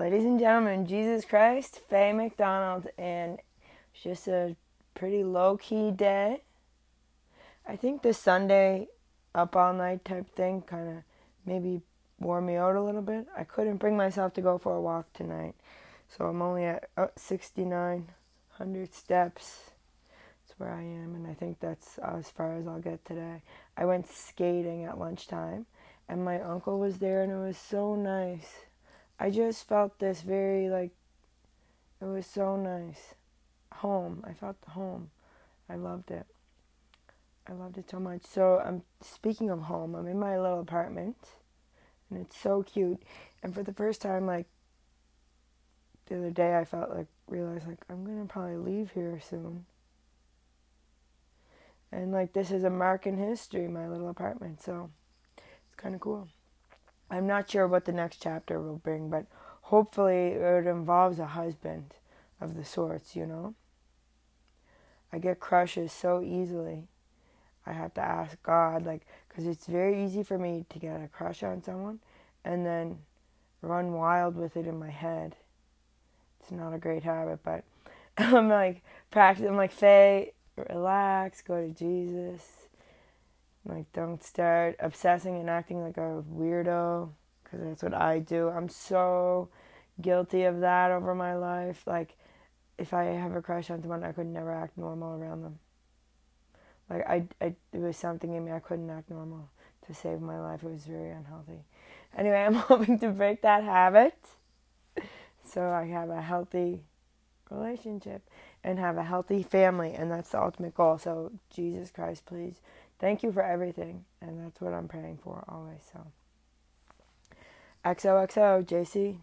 Mom and gentlemen, Jesus Christ, Faye McDonald, and it's just a pretty low key day. I think the Sunday up all night type thing kind of maybe wore me out a little bit. I couldn't bring myself to go for a walk tonight, so I'm only at uh, 6,900 steps. That's where I am, and I think that's as far as I'll get today. I went skating at lunchtime, and my uncle was there, and it was so nice. I just felt this very like it was so nice. Home. I felt home. I loved it. I loved it so much. So I'm speaking of home. I'm in my little apartment, and it's so cute. And for the first time, like the other day, I felt like realized like I'm gonna probably leave here soon. And like this is a mark in history, my little apartment. So it's kind of cool. I'm not sure what the next chapter will bring, but hopefully it involves a husband of the sorts, you know. I get crushes so easily. I have to ask God, like, because it's very easy for me to get a crush on someone and then run wild with it in my head. It's not a great habit, but I'm like, practice. I'm like, Faye, relax, go to Jesus. Like, don't start obsessing and acting like a weirdo, because that's what I do. I'm so guilty of that over my life. Like, if I have a crush on someone, I could never act normal around them. Like I, I, it was something in me I couldn't act normal to save my life. It was very unhealthy. Anyway, I'm hoping to break that habit, so I have a healthy relationship and have a healthy family, and that's the ultimate goal. So Jesus Christ, please, thank you for everything, and that's what I'm praying for always. So, XOXO, JC.